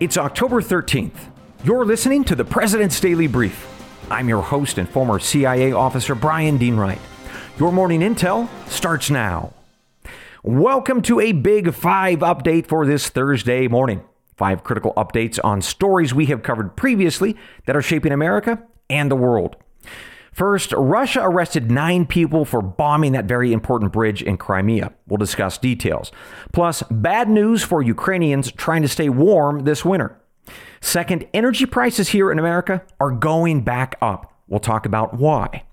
It's October 13th. You're listening to the President's Daily Brief. I'm your host and former CIA officer Brian Dean Wright. Your morning intel starts now. Welcome to a Big Five update for this Thursday morning. Five critical updates on stories we have covered previously that are shaping America and the world. First, Russia arrested nine people for bombing that very important bridge in Crimea. We'll discuss details. Plus, bad news for Ukrainians trying to stay warm this winter. Second, energy prices here in America are going back up. We'll talk about why.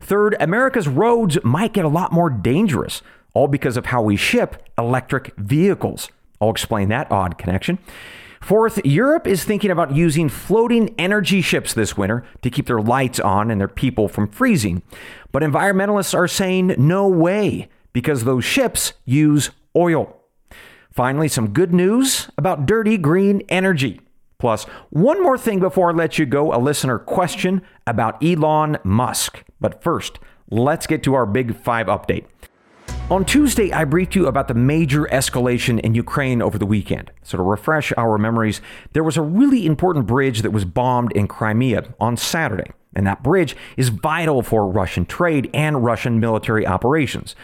Third, America's roads might get a lot more dangerous, all because of how we ship electric vehicles. I'll explain that odd connection. Fourth, Europe is thinking about using floating energy ships this winter to keep their lights on and their people from freezing. But environmentalists are saying no way because those ships use oil. Finally, some good news about dirty green energy. Plus, one more thing before I let you go a listener question about Elon Musk. But first, let's get to our Big Five update. On Tuesday, I briefed you about the major escalation in Ukraine over the weekend. So, to refresh our memories, there was a really important bridge that was bombed in Crimea on Saturday. And that bridge is vital for Russian trade and Russian military operations.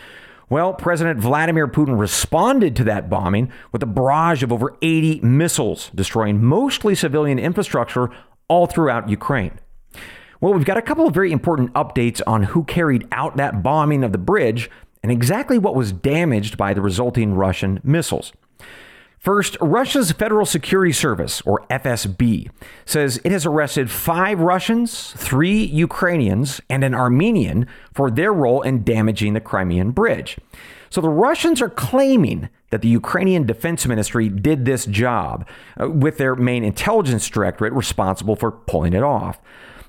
Well, President Vladimir Putin responded to that bombing with a barrage of over 80 missiles, destroying mostly civilian infrastructure all throughout Ukraine. Well, we've got a couple of very important updates on who carried out that bombing of the bridge and exactly what was damaged by the resulting Russian missiles. First, Russia's Federal Security Service, or FSB, says it has arrested five Russians, three Ukrainians, and an Armenian for their role in damaging the Crimean Bridge. So the Russians are claiming that the Ukrainian Defense Ministry did this job, uh, with their main intelligence directorate responsible for pulling it off.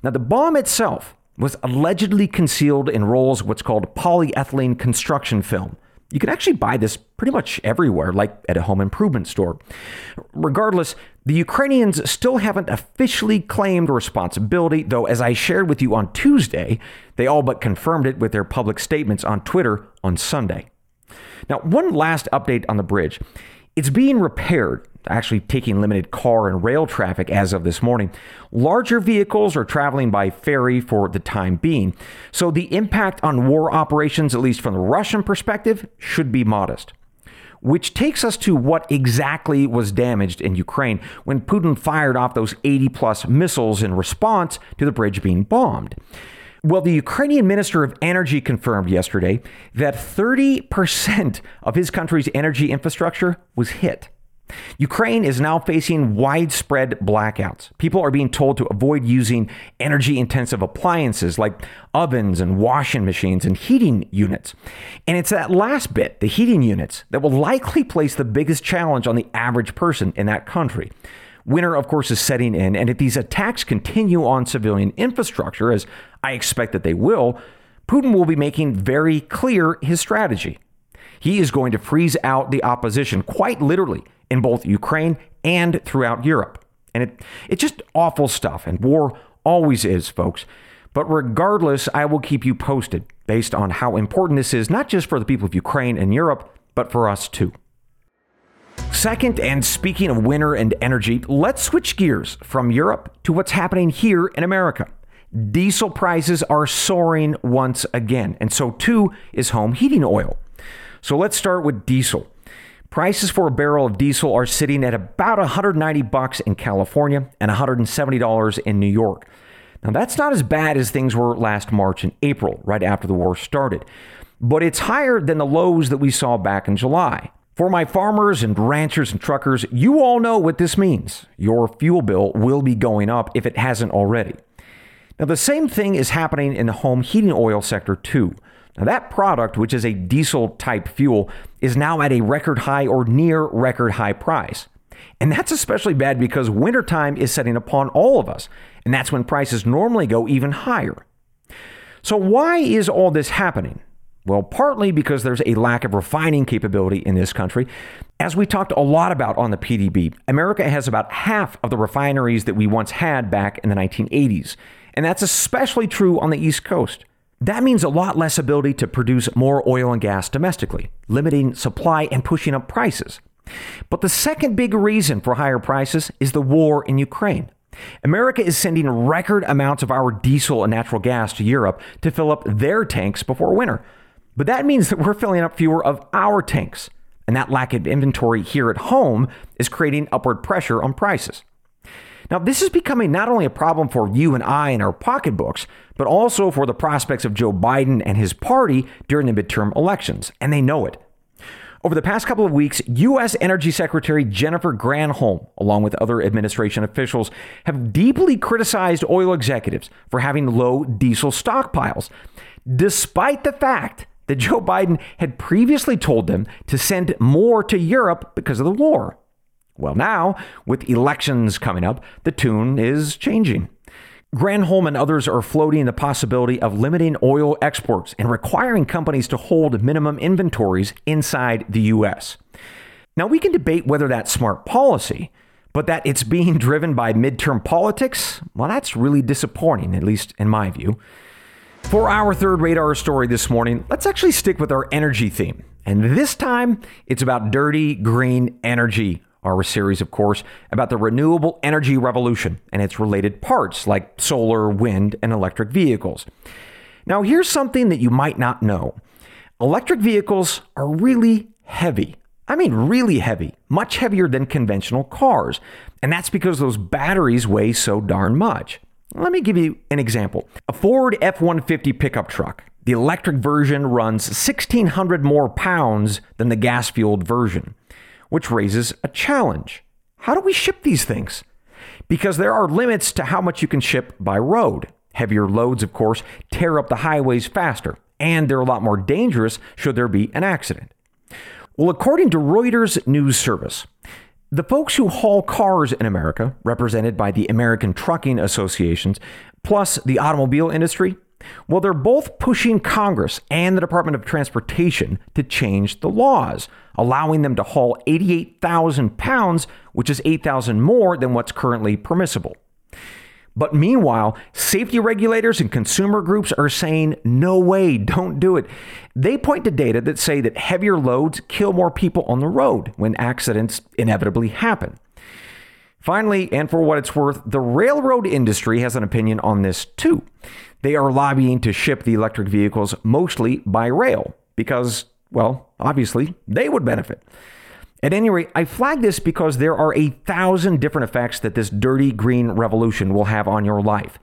Now, the bomb itself was allegedly concealed in rolls of what's called polyethylene construction film. You can actually buy this pretty much everywhere, like at a home improvement store. Regardless, the Ukrainians still haven't officially claimed responsibility, though, as I shared with you on Tuesday, they all but confirmed it with their public statements on Twitter on Sunday. Now, one last update on the bridge. It's being repaired, actually taking limited car and rail traffic as of this morning. Larger vehicles are traveling by ferry for the time being. So the impact on war operations, at least from the Russian perspective, should be modest. Which takes us to what exactly was damaged in Ukraine when Putin fired off those 80 plus missiles in response to the bridge being bombed. Well, the Ukrainian Minister of Energy confirmed yesterday that 30% of his country's energy infrastructure was hit. Ukraine is now facing widespread blackouts. People are being told to avoid using energy intensive appliances like ovens and washing machines and heating units. And it's that last bit, the heating units, that will likely place the biggest challenge on the average person in that country. Winter, of course, is setting in, and if these attacks continue on civilian infrastructure, as I expect that they will, Putin will be making very clear his strategy. He is going to freeze out the opposition, quite literally, in both Ukraine and throughout Europe. And it, it's just awful stuff, and war always is, folks. But regardless, I will keep you posted based on how important this is, not just for the people of Ukraine and Europe, but for us too. Second, and speaking of winter and energy, let's switch gears from Europe to what's happening here in America. Diesel prices are soaring once again, and so too is home heating oil. So let's start with diesel. Prices for a barrel of diesel are sitting at about 190 bucks in California and $170 in New York. Now that's not as bad as things were last March and April, right after the war started, but it's higher than the lows that we saw back in July. For my farmers and ranchers and truckers, you all know what this means. Your fuel bill will be going up if it hasn't already. Now, the same thing is happening in the home heating oil sector, too. Now, that product, which is a diesel type fuel, is now at a record high or near record high price. And that's especially bad because wintertime is setting upon all of us, and that's when prices normally go even higher. So, why is all this happening? Well, partly because there's a lack of refining capability in this country. As we talked a lot about on the PDB, America has about half of the refineries that we once had back in the 1980s. And that's especially true on the East Coast. That means a lot less ability to produce more oil and gas domestically, limiting supply and pushing up prices. But the second big reason for higher prices is the war in Ukraine. America is sending record amounts of our diesel and natural gas to Europe to fill up their tanks before winter. But that means that we're filling up fewer of our tanks. And that lack of inventory here at home is creating upward pressure on prices. Now, this is becoming not only a problem for you and I in our pocketbooks, but also for the prospects of Joe Biden and his party during the midterm elections, and they know it. Over the past couple of weeks, U.S. Energy Secretary Jennifer Granholm, along with other administration officials, have deeply criticized oil executives for having low diesel stockpiles, despite the fact that Joe Biden had previously told them to send more to Europe because of the war. Well, now, with elections coming up, the tune is changing. Granholm and others are floating the possibility of limiting oil exports and requiring companies to hold minimum inventories inside the U.S. Now, we can debate whether that's smart policy, but that it's being driven by midterm politics, well, that's really disappointing, at least in my view. For our third radar story this morning, let's actually stick with our energy theme. And this time, it's about dirty green energy our series, of course, about the renewable energy revolution and its related parts like solar, wind, and electric vehicles. Now, here's something that you might not know electric vehicles are really heavy. I mean, really heavy, much heavier than conventional cars. And that's because those batteries weigh so darn much. Let me give you an example. A Ford F 150 pickup truck. The electric version runs 1,600 more pounds than the gas fueled version which raises a challenge. How do we ship these things? Because there are limits to how much you can ship by road. Heavier loads, of course, tear up the highways faster, and they're a lot more dangerous should there be an accident. Well, according to Reuters News Service, the folks who haul cars in America, represented by the American Trucking Associations, plus the automobile industry, well, they're both pushing Congress and the Department of Transportation to change the laws, allowing them to haul 88,000 pounds, which is 8,000 more than what's currently permissible. But meanwhile, safety regulators and consumer groups are saying, no way, don't do it. They point to data that say that heavier loads kill more people on the road when accidents inevitably happen. Finally, and for what it's worth, the railroad industry has an opinion on this too. They are lobbying to ship the electric vehicles mostly by rail because, well, obviously, they would benefit. At any rate, I flag this because there are a thousand different effects that this dirty green revolution will have on your life.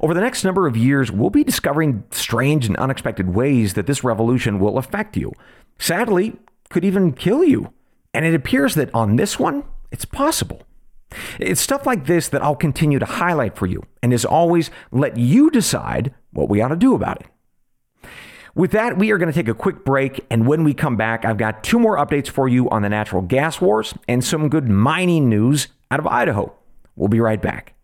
Over the next number of years, we'll be discovering strange and unexpected ways that this revolution will affect you. Sadly, could even kill you. And it appears that on this one, it's possible. It's stuff like this that I'll continue to highlight for you, and as always, let you decide what we ought to do about it. With that, we are going to take a quick break, and when we come back, I've got two more updates for you on the natural gas wars and some good mining news out of Idaho. We'll be right back.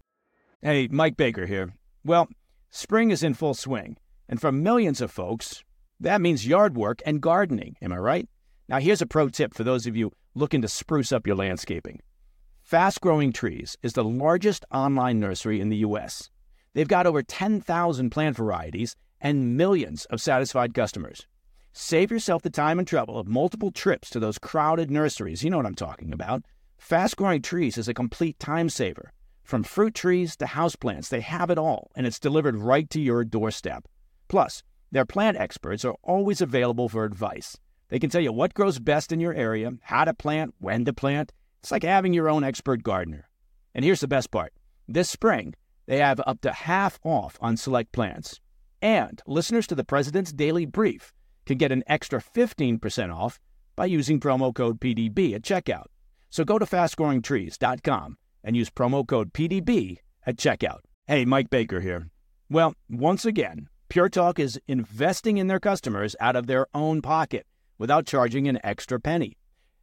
Hey, Mike Baker here. Well, spring is in full swing, and for millions of folks, that means yard work and gardening. Am I right? Now, here's a pro tip for those of you looking to spruce up your landscaping. Fast Growing Trees is the largest online nursery in the U.S. They've got over 10,000 plant varieties and millions of satisfied customers. Save yourself the time and trouble of multiple trips to those crowded nurseries. You know what I'm talking about. Fast Growing Trees is a complete time saver. From fruit trees to houseplants, they have it all, and it's delivered right to your doorstep. Plus, their plant experts are always available for advice. They can tell you what grows best in your area, how to plant, when to plant it's like having your own expert gardener. And here's the best part this spring, they have up to half off on select plants. And listeners to the President's Daily Brief can get an extra 15% off by using promo code PDB at checkout. So go to fastgrowingtrees.com and use promo code PDB at checkout. Hey, Mike Baker here. Well, once again, Pure Talk is investing in their customers out of their own pocket without charging an extra penny.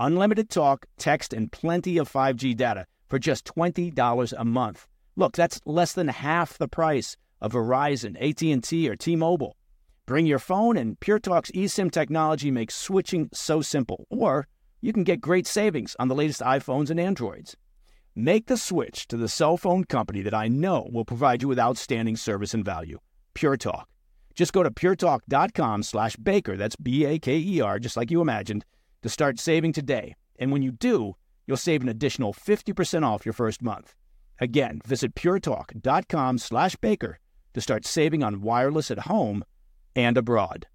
Unlimited talk, text, and plenty of 5G data for just $20 a month. Look, that's less than half the price of Verizon, AT&T, or T-Mobile. Bring your phone and Pure Talk's eSIM technology makes switching so simple. Or you can get great savings on the latest iPhones and Androids. Make the switch to the cell phone company that I know will provide you with outstanding service and value. Pure Talk. Just go to puretalk.com slash baker, that's B-A-K-E-R, just like you imagined, to start saving today. And when you do, you'll save an additional 50% off your first month. Again, visit puretalk.com slash baker to start saving on wireless at home and abroad.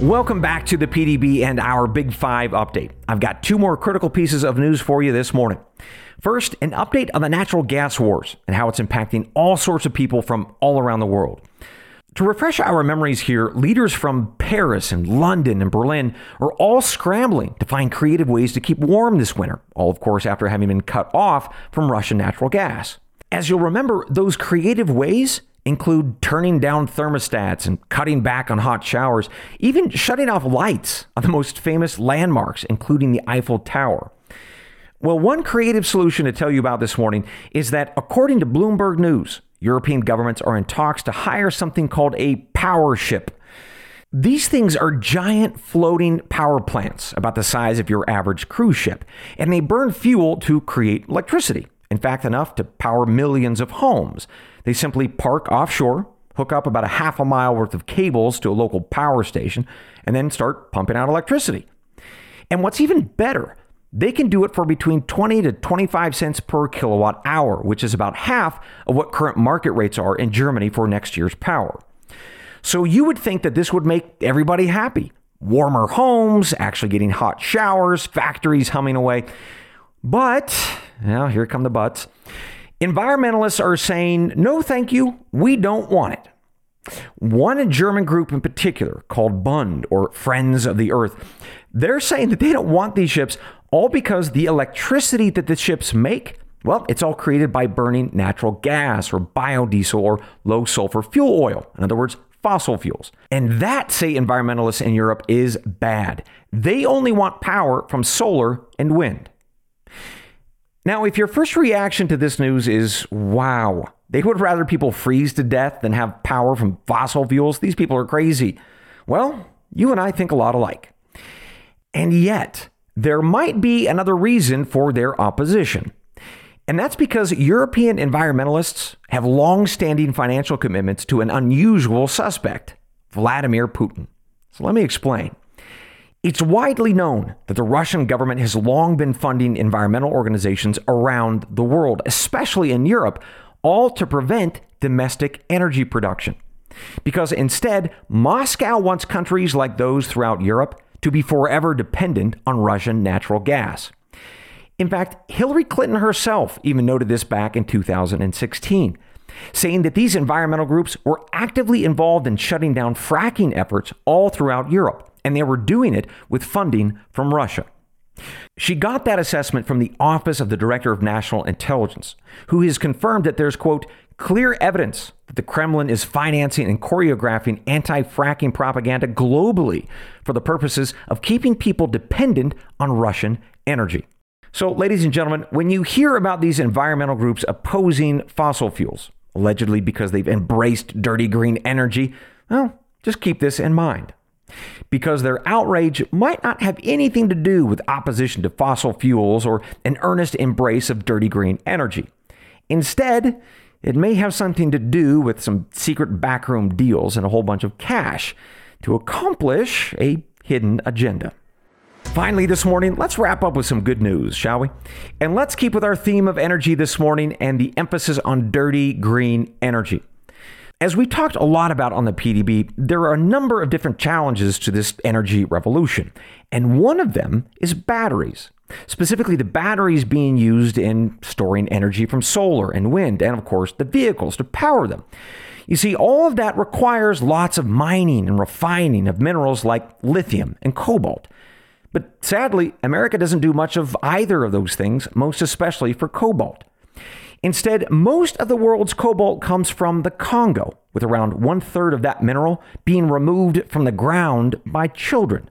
Welcome back to the PDB and our Big Five update. I've got two more critical pieces of news for you this morning. First, an update on the natural gas wars and how it's impacting all sorts of people from all around the world. To refresh our memories here, leaders from Paris and London and Berlin are all scrambling to find creative ways to keep warm this winter, all of course after having been cut off from Russian natural gas. As you'll remember, those creative ways include turning down thermostats and cutting back on hot showers, even shutting off lights on the most famous landmarks, including the Eiffel Tower. Well, one creative solution to tell you about this morning is that, according to Bloomberg News, European governments are in talks to hire something called a power ship. These things are giant floating power plants about the size of your average cruise ship, and they burn fuel to create electricity. In fact, enough to power millions of homes. They simply park offshore, hook up about a half a mile worth of cables to a local power station, and then start pumping out electricity. And what's even better, they can do it for between 20 to 25 cents per kilowatt hour, which is about half of what current market rates are in Germany for next year's power. So you would think that this would make everybody happy. Warmer homes, actually getting hot showers, factories humming away. But, now here come the buts. Environmentalists are saying, no, thank you, we don't want it. One German group in particular, called Bund or Friends of the Earth, they're saying that they don't want these ships all because the electricity that the ships make, well, it's all created by burning natural gas or biodiesel or low sulfur fuel oil. In other words, fossil fuels. And that, say environmentalists in Europe, is bad. They only want power from solar and wind. Now, if your first reaction to this news is, wow, they would rather people freeze to death than have power from fossil fuels, these people are crazy. Well, you and I think a lot alike. And yet, there might be another reason for their opposition. And that's because European environmentalists have long standing financial commitments to an unusual suspect, Vladimir Putin. So let me explain. It's widely known that the Russian government has long been funding environmental organizations around the world, especially in Europe, all to prevent domestic energy production. Because instead, Moscow wants countries like those throughout Europe to be forever dependent on Russian natural gas. In fact, Hillary Clinton herself even noted this back in 2016, saying that these environmental groups were actively involved in shutting down fracking efforts all throughout Europe, and they were doing it with funding from Russia. She got that assessment from the Office of the Director of National Intelligence, who has confirmed that there's, quote, clear evidence that the Kremlin is financing and choreographing anti fracking propaganda globally for the purposes of keeping people dependent on Russian energy. So, ladies and gentlemen, when you hear about these environmental groups opposing fossil fuels, allegedly because they've embraced dirty green energy, well, just keep this in mind. Because their outrage might not have anything to do with opposition to fossil fuels or an earnest embrace of dirty green energy. Instead, it may have something to do with some secret backroom deals and a whole bunch of cash to accomplish a hidden agenda. Finally, this morning, let's wrap up with some good news, shall we? And let's keep with our theme of energy this morning and the emphasis on dirty green energy. As we talked a lot about on the PDB, there are a number of different challenges to this energy revolution, and one of them is batteries. Specifically, the batteries being used in storing energy from solar and wind, and of course, the vehicles to power them. You see, all of that requires lots of mining and refining of minerals like lithium and cobalt. But sadly, America doesn't do much of either of those things, most especially for cobalt. Instead, most of the world's cobalt comes from the Congo, with around one third of that mineral being removed from the ground by children.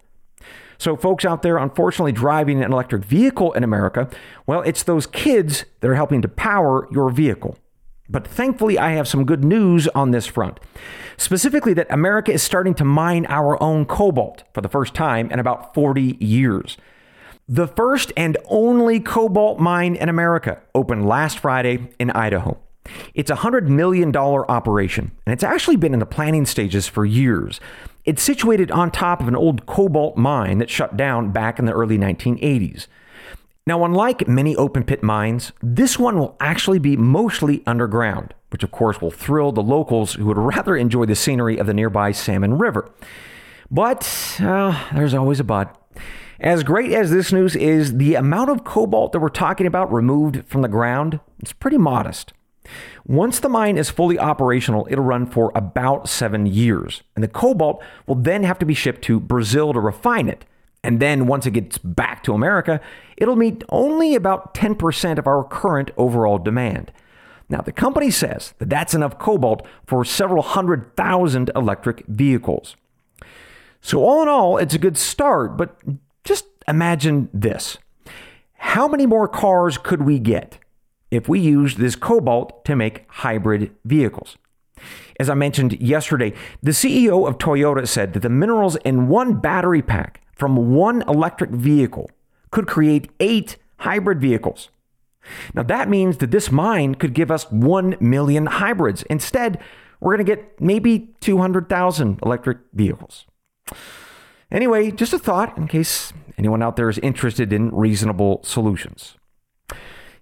So, folks out there, unfortunately, driving an electric vehicle in America, well, it's those kids that are helping to power your vehicle. But thankfully, I have some good news on this front. Specifically, that America is starting to mine our own cobalt for the first time in about 40 years. The first and only cobalt mine in America opened last Friday in Idaho. It's a $100 million operation, and it's actually been in the planning stages for years. It's situated on top of an old cobalt mine that shut down back in the early 1980s. Now, unlike many open pit mines, this one will actually be mostly underground, which of course will thrill the locals who would rather enjoy the scenery of the nearby Salmon River. But uh, there's always a but. As great as this news is, the amount of cobalt that we're talking about removed from the ground is pretty modest. Once the mine is fully operational, it'll run for about seven years, and the cobalt will then have to be shipped to Brazil to refine it. And then once it gets back to America, it'll meet only about 10% of our current overall demand. Now, the company says that that's enough cobalt for several hundred thousand electric vehicles. So, all in all, it's a good start, but just imagine this. How many more cars could we get if we used this cobalt to make hybrid vehicles? As I mentioned yesterday, the CEO of Toyota said that the minerals in one battery pack from one electric vehicle could create eight hybrid vehicles. Now, that means that this mine could give us 1 million hybrids. Instead, we're going to get maybe 200,000 electric vehicles. Anyway, just a thought in case anyone out there is interested in reasonable solutions.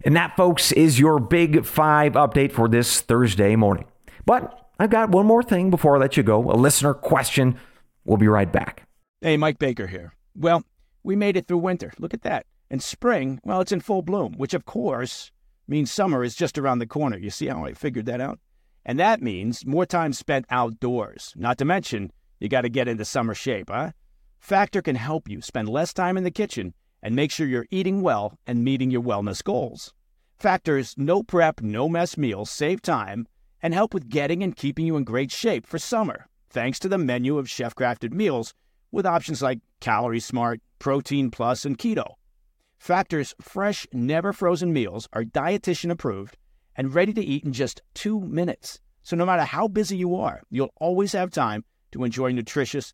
And that, folks, is your big five update for this Thursday morning. But I've got one more thing before I let you go a listener question. We'll be right back. Hey, Mike Baker here. Well, we made it through winter. Look at that. And spring, well, it's in full bloom, which of course means summer is just around the corner. You see how I figured that out? And that means more time spent outdoors. Not to mention, you got to get into summer shape, huh? Factor can help you spend less time in the kitchen and make sure you're eating well and meeting your wellness goals. Factor's no prep, no mess meals save time and help with getting and keeping you in great shape for summer, thanks to the menu of chef crafted meals with options like Calorie Smart, Protein Plus, and Keto. Factor's fresh, never frozen meals are dietitian approved and ready to eat in just two minutes. So no matter how busy you are, you'll always have time to enjoy nutritious,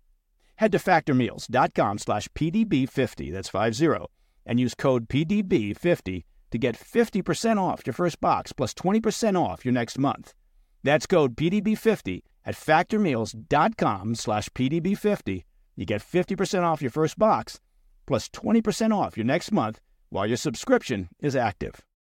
Head to factormeals.com slash PDB50, that's 50, and use code PDB50 to get 50% off your first box plus 20% off your next month. That's code PDB50 at factormeals.com slash PDB50. You get 50% off your first box plus 20% off your next month while your subscription is active.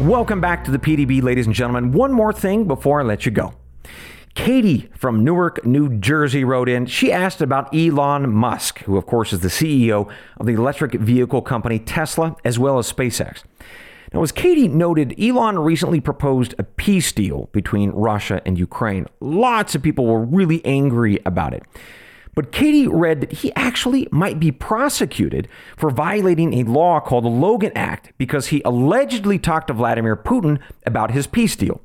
Welcome back to the PDB, ladies and gentlemen. One more thing before I let you go. Katie from Newark, New Jersey wrote in. She asked about Elon Musk, who, of course, is the CEO of the electric vehicle company Tesla, as well as SpaceX. Now, as Katie noted, Elon recently proposed a peace deal between Russia and Ukraine. Lots of people were really angry about it. But Katie read that he actually might be prosecuted for violating a law called the Logan Act because he allegedly talked to Vladimir Putin about his peace deal.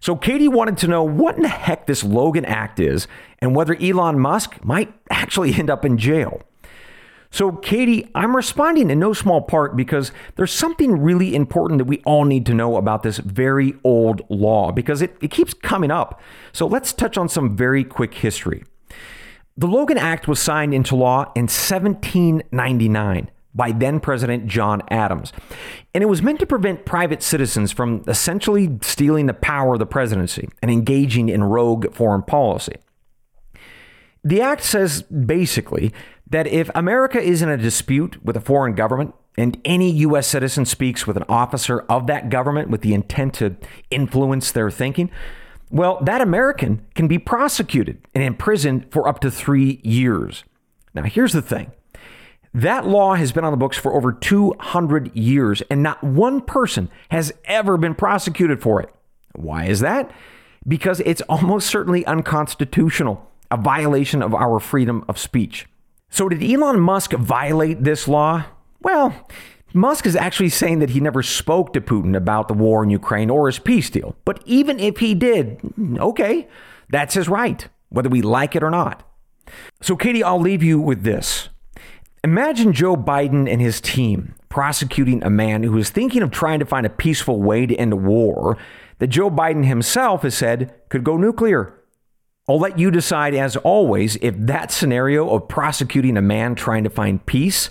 So Katie wanted to know what in the heck this Logan Act is and whether Elon Musk might actually end up in jail. So, Katie, I'm responding in no small part because there's something really important that we all need to know about this very old law because it, it keeps coming up. So, let's touch on some very quick history. The Logan Act was signed into law in 1799 by then President John Adams. And it was meant to prevent private citizens from essentially stealing the power of the presidency and engaging in rogue foreign policy. The act says basically that if America is in a dispute with a foreign government and any U.S. citizen speaks with an officer of that government with the intent to influence their thinking, well, that American can be prosecuted and imprisoned for up to three years. Now, here's the thing that law has been on the books for over 200 years, and not one person has ever been prosecuted for it. Why is that? Because it's almost certainly unconstitutional, a violation of our freedom of speech. So, did Elon Musk violate this law? Well, Musk is actually saying that he never spoke to Putin about the war in Ukraine or his peace deal. But even if he did, okay, that's his right, whether we like it or not. So, Katie, I'll leave you with this. Imagine Joe Biden and his team prosecuting a man who is thinking of trying to find a peaceful way to end a war that Joe Biden himself has said could go nuclear. I'll let you decide, as always, if that scenario of prosecuting a man trying to find peace